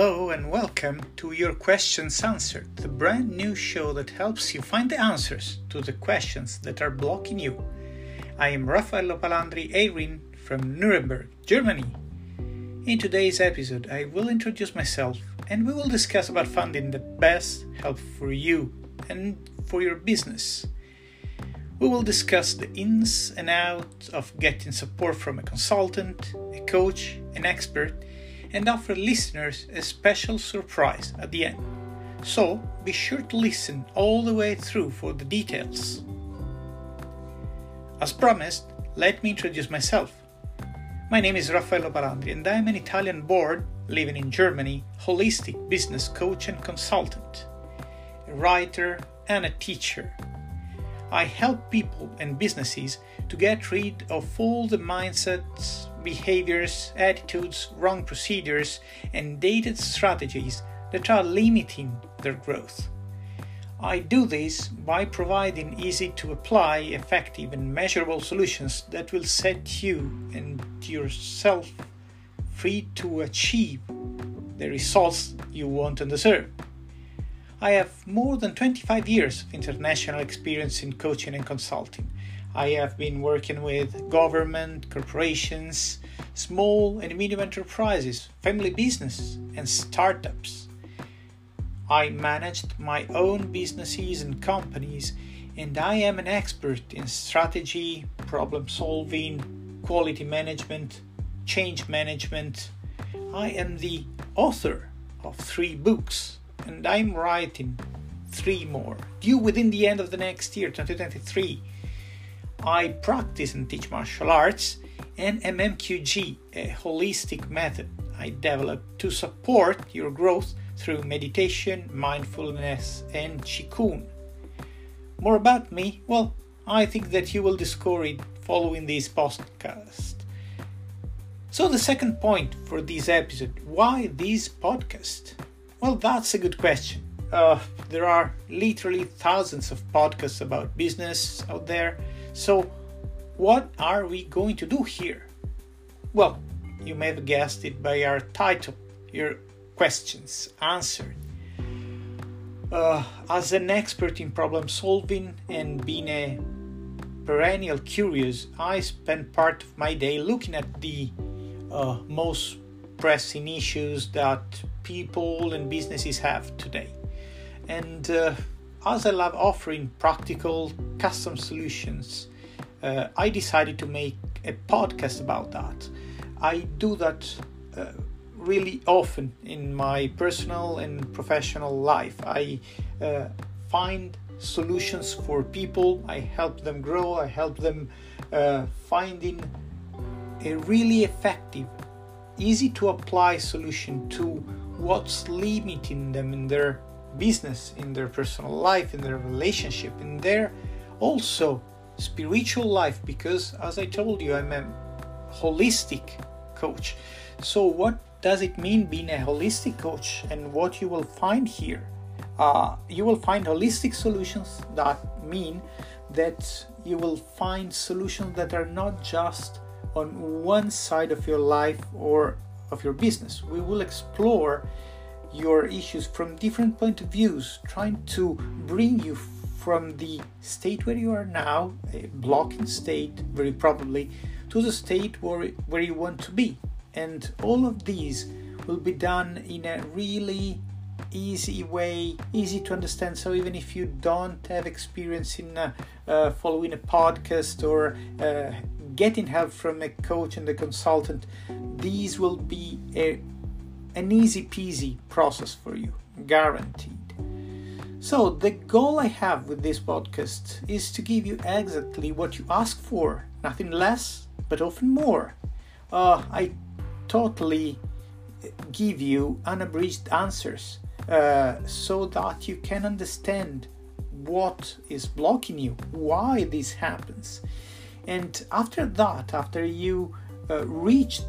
Hello and welcome to Your Questions Answered, the brand new show that helps you find the answers to the questions that are blocking you. I am Raffaello Palandri Eirin from Nuremberg, Germany. In today's episode, I will introduce myself and we will discuss about finding the best help for you and for your business. We will discuss the ins and outs of getting support from a consultant, a coach, an expert, and offer listeners a special surprise at the end. So be sure to listen all the way through for the details. As promised, let me introduce myself. My name is Raffaello Palandri and I am an Italian born, living in Germany, holistic business coach and consultant, a writer and a teacher. I help people and businesses to get rid of all the mindsets, behaviors, attitudes, wrong procedures, and dated strategies that are limiting their growth. I do this by providing easy to apply, effective, and measurable solutions that will set you and yourself free to achieve the results you want and deserve. I have more than 25 years of international experience in coaching and consulting. I have been working with government, corporations, small and medium enterprises, family businesses, and startups. I managed my own businesses and companies, and I am an expert in strategy, problem solving, quality management, change management. I am the author of three books, and I'm writing three more, due within the end of the next year, 2023 I practice and teach martial arts and MMQG, a holistic method I developed to support your growth through meditation, mindfulness, and Qigong. More about me? Well, I think that you will discover it following this podcast. So, the second point for this episode why this podcast? Well, that's a good question. Uh, there are literally thousands of podcasts about business out there so, what are we going to do here? Well, you may have guessed it by our title, your questions answered. Uh, as an expert in problem solving and being a perennial curious, I spend part of my day looking at the uh, most pressing issues that people and businesses have today. And uh, as I love offering practical, custom solutions, uh, I decided to make a podcast about that. I do that uh, really often in my personal and professional life. I uh, find solutions for people, I help them grow, I help them uh, finding a really effective, easy to apply solution to what's limiting them in their business, in their personal life, in their relationship, in their also spiritual life because, as I told you, I'm a holistic coach. So, what does it mean being a holistic coach and what you will find here? Uh, you will find holistic solutions that mean that you will find solutions that are not just on one side of your life or of your business. We will explore your issues from different point of views, trying to bring you from the state where you are now, a blocking state, very probably, to the state where, where you want to be. And all of these will be done in a really easy way, easy to understand. So even if you don't have experience in uh, uh, following a podcast or uh, getting help from a coach and a consultant, these will be a an easy peasy process for you, guaranteed. So, the goal I have with this podcast is to give you exactly what you ask for, nothing less, but often more. Uh, I totally give you unabridged answers uh, so that you can understand what is blocking you, why this happens. And after that, after you uh, reached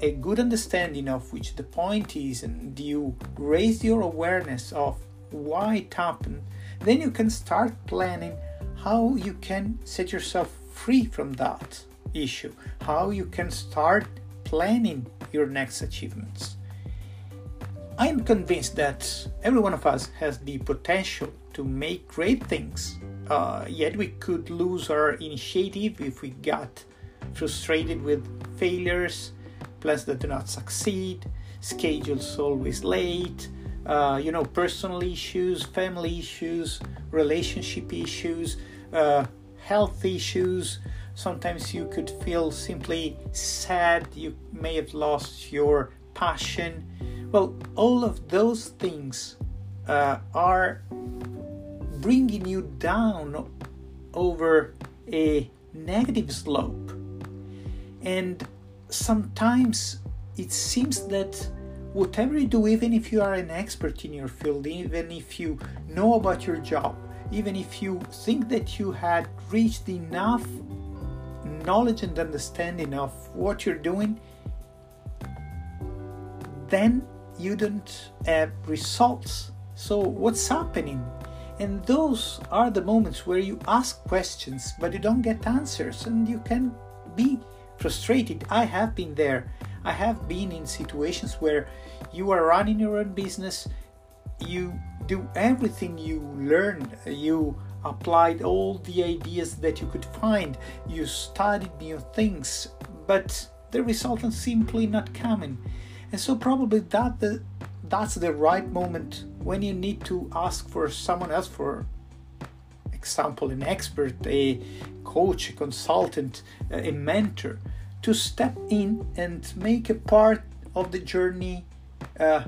a good understanding of which the point is and you raise your awareness of why it happened, then you can start planning how you can set yourself free from that issue, how you can start planning your next achievements. I am convinced that every one of us has the potential to make great things, uh, yet we could lose our initiative if we got frustrated with failures, plans that do not succeed, schedules always late, uh, you know, personal issues, family issues, relationship issues, uh, health issues. Sometimes you could feel simply sad, you may have lost your passion. Well, all of those things uh, are bringing you down over a negative slope. And sometimes it seems that whatever you do, even if you are an expert in your field, even if you know about your job, even if you think that you had reached enough knowledge and understanding of what you're doing, then you don't have results. So, what's happening? And those are the moments where you ask questions but you don't get answers and you can be frustrated. I have been there. I have been in situations where you are running your own business, you do everything you learned, you applied all the ideas that you could find, you studied new things, but the result is simply not coming. And so probably that the that's the right moment when you need to ask for someone else for example an expert a coach a consultant a mentor to step in and make a part of the journey uh,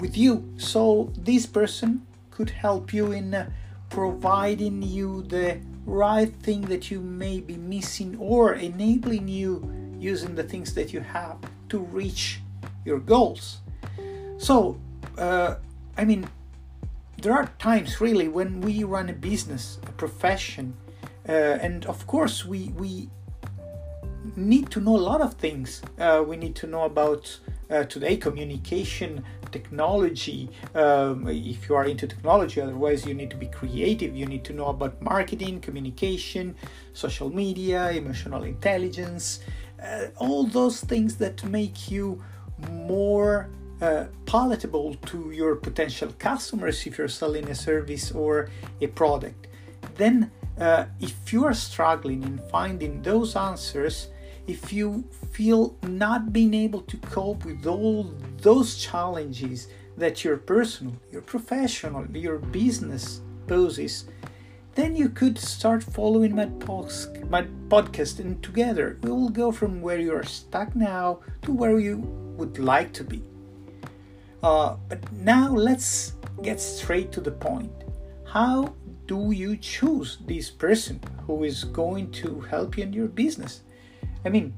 with you. So this person could help you in uh, providing you the right thing that you may be missing or enabling you using the things that you have to reach your goals. So, uh, I mean, there are times really when we run a business, a profession, uh, and of course we we need to know a lot of things. Uh, we need to know about uh, today communication, technology. Um, if you are into technology, otherwise you need to be creative. You need to know about marketing, communication, social media, emotional intelligence, uh, all those things that make you more uh, palatable to your potential customers if you're selling a service or a product. Then, uh, if you are struggling in finding those answers, if you feel not being able to cope with all those challenges that your personal, your professional, your business poses, then you could start following my, post, my podcast, and together we will go from where you are stuck now to where you would like to be. Uh, but now let's get straight to the point. How do you choose this person who is going to help you in your business? I mean,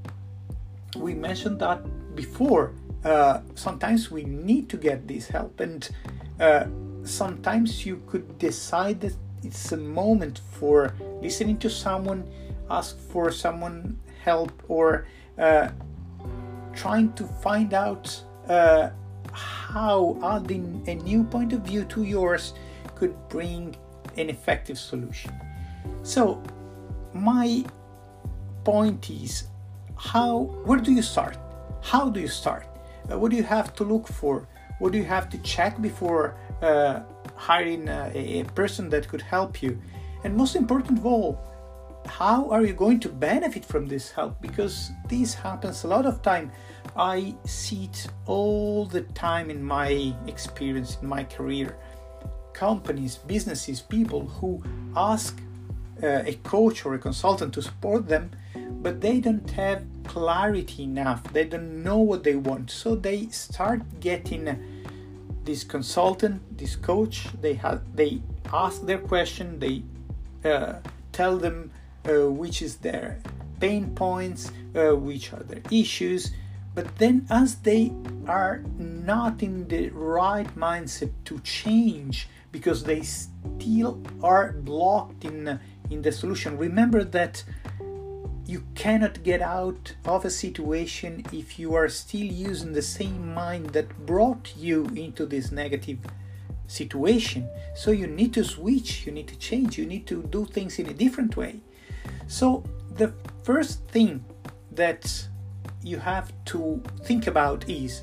we mentioned that before. Uh, sometimes we need to get this help, and uh, sometimes you could decide that it's a moment for listening to someone, ask for someone help, or uh, trying to find out uh, how adding a new point of view to yours could bring an effective solution. So, my point is how where do you start? How do you start? Uh, what do you have to look for? What do you have to check before uh, hiring a, a person that could help you? And most important of all, how are you going to benefit from this help? Because this happens a lot of time I see it all the time in my experience, in my career. Companies, businesses, people who ask uh, a coach or a consultant to support them, but they don't have clarity enough. They don't know what they want. So they start getting this consultant, this coach. They have they ask their question. They uh, tell them uh, which is their pain points, uh, which are their issues, but then, as they are not in the right mindset to change because they still are blocked in, in the solution, remember that you cannot get out of a situation if you are still using the same mind that brought you into this negative situation. So you need to switch, you need to change, you need to do things in a different way. So the first thing that you have to think about is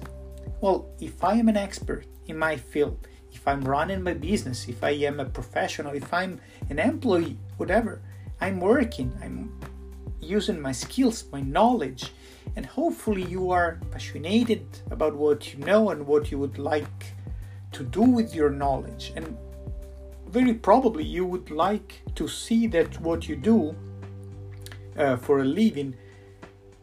Well, if I am an expert in my field, if I'm running my business, if I am a professional, if I'm an employee, whatever, I'm working, I'm using my skills, my knowledge, and hopefully you are passionate about what you know and what you would like to do with your knowledge. And very probably you would like to see that what you do uh, for a living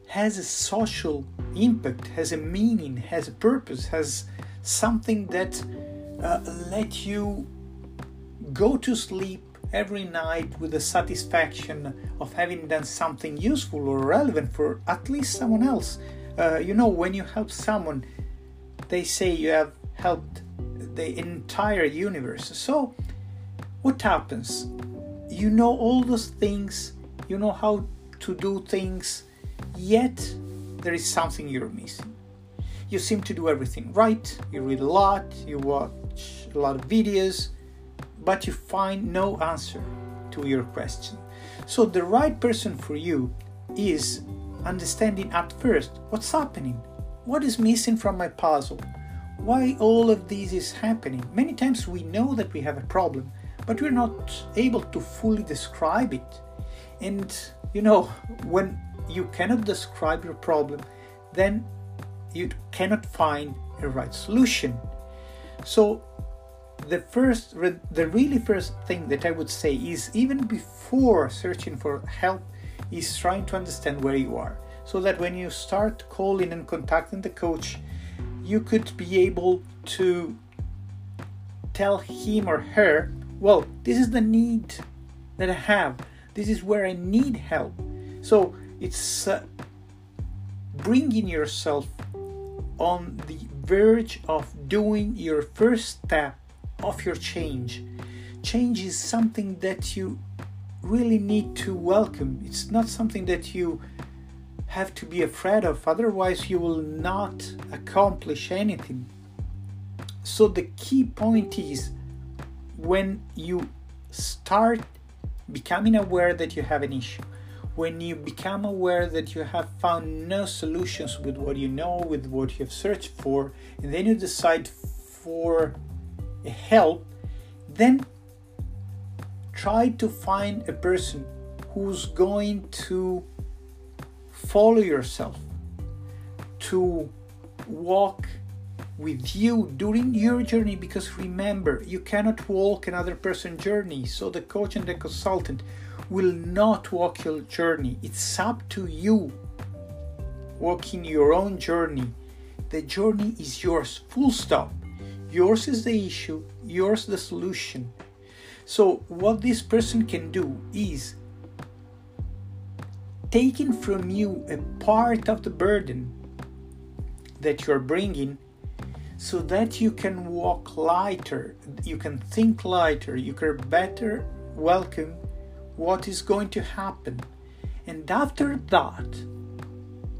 has a social impact, has a meaning, has a purpose, has something that uh, let you go to sleep every night with the satisfaction of having done something useful or relevant for at least someone else. Uh, you know, when you help someone, they say you have helped the entire universe. So, what happens? You know all those things, you know how to do things, yet there is something you're missing. You seem to do everything right, you read a lot, you watch a lot of videos, but you find no answer to your question. So, the right person for you is understanding at first what's happening, what is missing from my puzzle, why all of this is happening. Many times we know that we have a problem, but we're not able to fully describe it. And you know, when you cannot describe your problem, then you cannot find a right solution. So the first the really first thing that I would say is even before searching for help is trying to understand where you are so that when you start calling and contacting the coach you could be able to tell him or her well this is the need that I have this is where I need help. So it's uh, bringing yourself on the verge of doing your first step of your change. Change is something that you really need to welcome. It's not something that you have to be afraid of, otherwise, you will not accomplish anything. So, the key point is when you start becoming aware that you have an issue when you become aware that you have found no solutions with what you know with what you have searched for and then you decide for help then try to find a person who's going to follow yourself to walk with you during your journey because remember you cannot walk another person's journey so the coach and the consultant will not walk your journey. It's up to you walking your own journey. The journey is yours full stop yours is the issue yours the solution so what this person can do is taking from you a part of the burden that you're bringing so that you can walk lighter, you can think lighter, you can better welcome what is going to happen. And after that,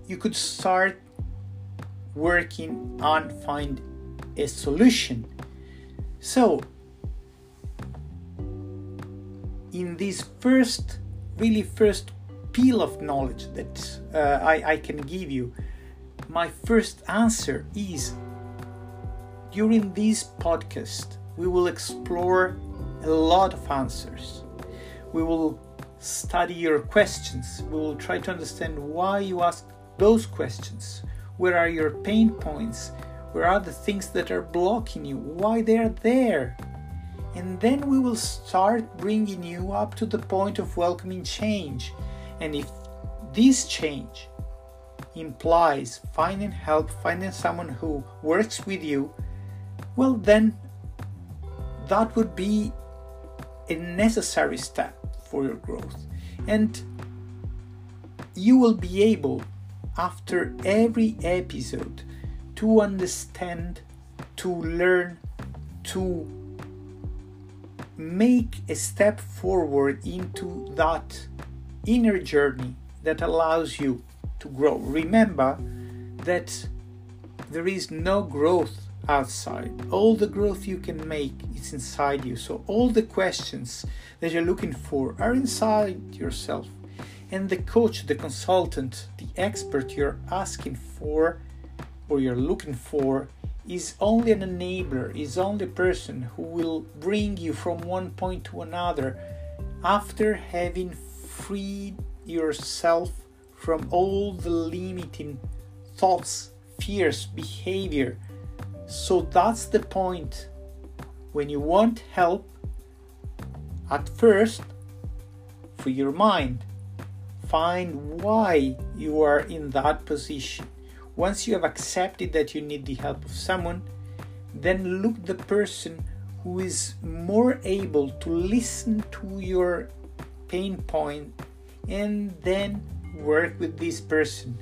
you could start working on find a solution. So, in this first, really first peel of knowledge that uh, I, I can give you, my first answer is during this podcast, we will explore a lot of answers. We will study your questions. We will try to understand why you ask those questions. Where are your pain points? Where are the things that are blocking you? Why they are there? And then we will start bringing you up to the point of welcoming change. And if this change implies finding help, finding someone who works with you, well, then that would be a necessary step for your growth. And you will be able, after every episode, to understand, to learn, to make a step forward into that inner journey that allows you to grow. Remember that there is no growth outside. All the growth you can make is inside you. So all the questions that you're looking for are inside yourself. And the coach, the consultant, the expert you're asking for or you're looking for is only an enabler, is only a person who will bring you from one point to another after having freed yourself from all the limiting thoughts, fears, behavior. So that's the point. When you want help, at first, for your mind, find why you are in that position once you have accepted that you need the help of someone, then look the person who is more able to listen to your pain point and then work with this person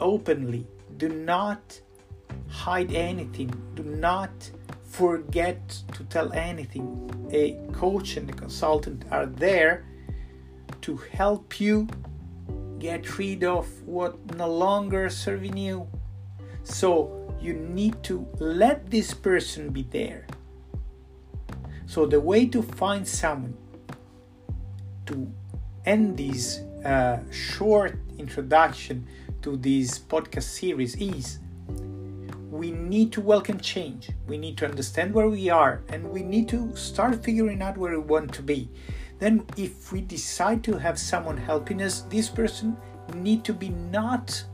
openly. Do not hide anything. Do not forget to tell anything. A coach and a consultant are there to help you get rid of what no longer serving you so you need to let this person be there. So the way to find someone to end this uh, short introduction to this podcast series is we need to welcome change. We need to understand where we are and we need to start figuring out where we want to be. Then if we decide to have someone helping us, this person need to be not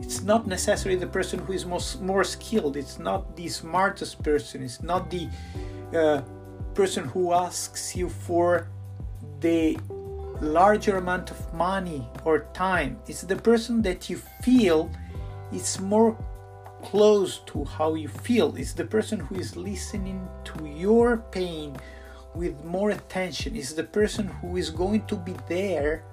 it's not necessarily the person who is most more skilled. It's not the smartest person. It's not the uh, person who asks you for the larger amount of money or time. It's the person that you feel is more close to how you feel. It's the person who is listening to your pain with more attention. It's the person who is going to be there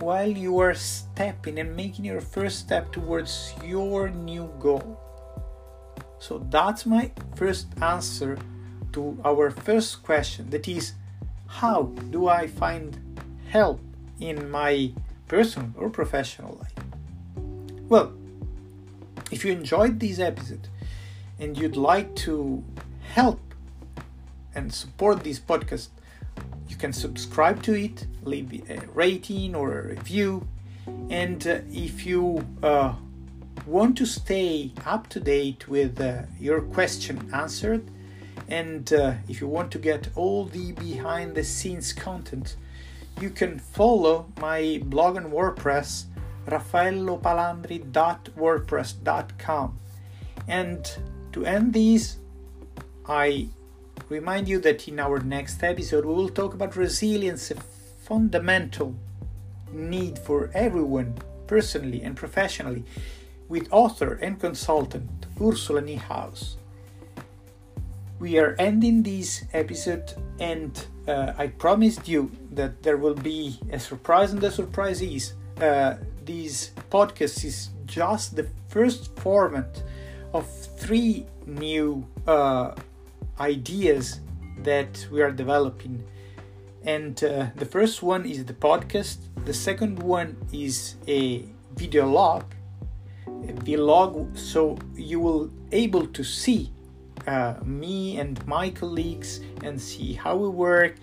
while you are stepping and making your first step towards your new goal. So that's my first answer to our first question that is, how do I find help in my personal or professional life? Well, if you enjoyed this episode and you'd like to help and support this podcast, you can subscribe to it, leave a rating or a review, and uh, if you uh, want to stay up to date with uh, your question answered, and uh, if you want to get all the behind the scenes content, you can follow my blog on WordPress, raffaellopalandri.wordpress.com. And to end this, I remind you that in our next episode we will talk about resilience, a fundamental need for everyone, personally and professionally, with author and consultant Ursula Niehaus. We are ending this episode, and uh, I promised you that there will be a surprise, and the surprise is uh, this podcast is just the first format of three new uh, ideas that we are developing. And uh, the first one is the podcast, the second one is a video log, vlog, so you will able to see uh, me and my colleagues and see how we work,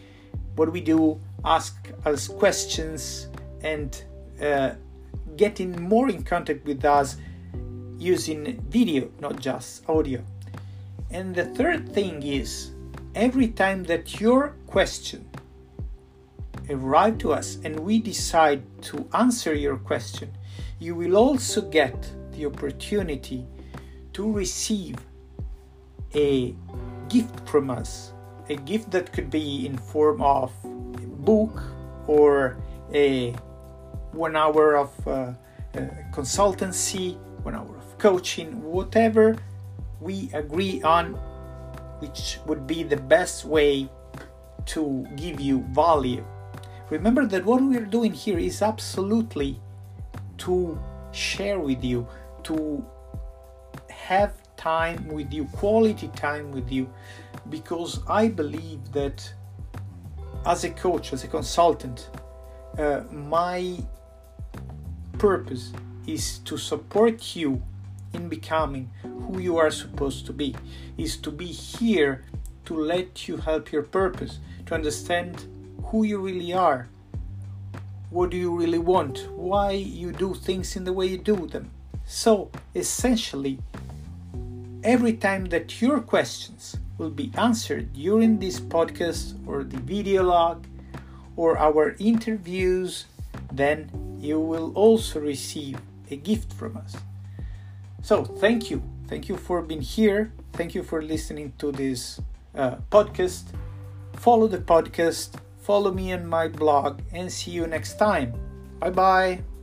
what we do, ask us questions, and uh, getting more in contact with us using video, not just audio. And the third thing is every time that your question arrive to us and we decide to answer your question, you will also get the opportunity to receive a gift from us, a gift that could be in form of a book or a one hour of uh, uh, consultancy, one hour of coaching, whatever we agree on which would be the best way to give you value. Remember that what we are doing here is absolutely to share with you, to have time with you, quality time with you, because I believe that as a coach, as a consultant, uh, my purpose is to support you in becoming who you are supposed to be, is to be here to let you help your purpose, to understand who you really are, what do you really want, why you do things in the way you do them. So, essentially, every time that your questions will be answered during this podcast or the video log or our interviews, then you will also receive a gift from us. So, thank you. Thank you for being here. Thank you for listening to this uh, podcast. Follow the podcast, follow me on my blog, and see you next time. Bye bye.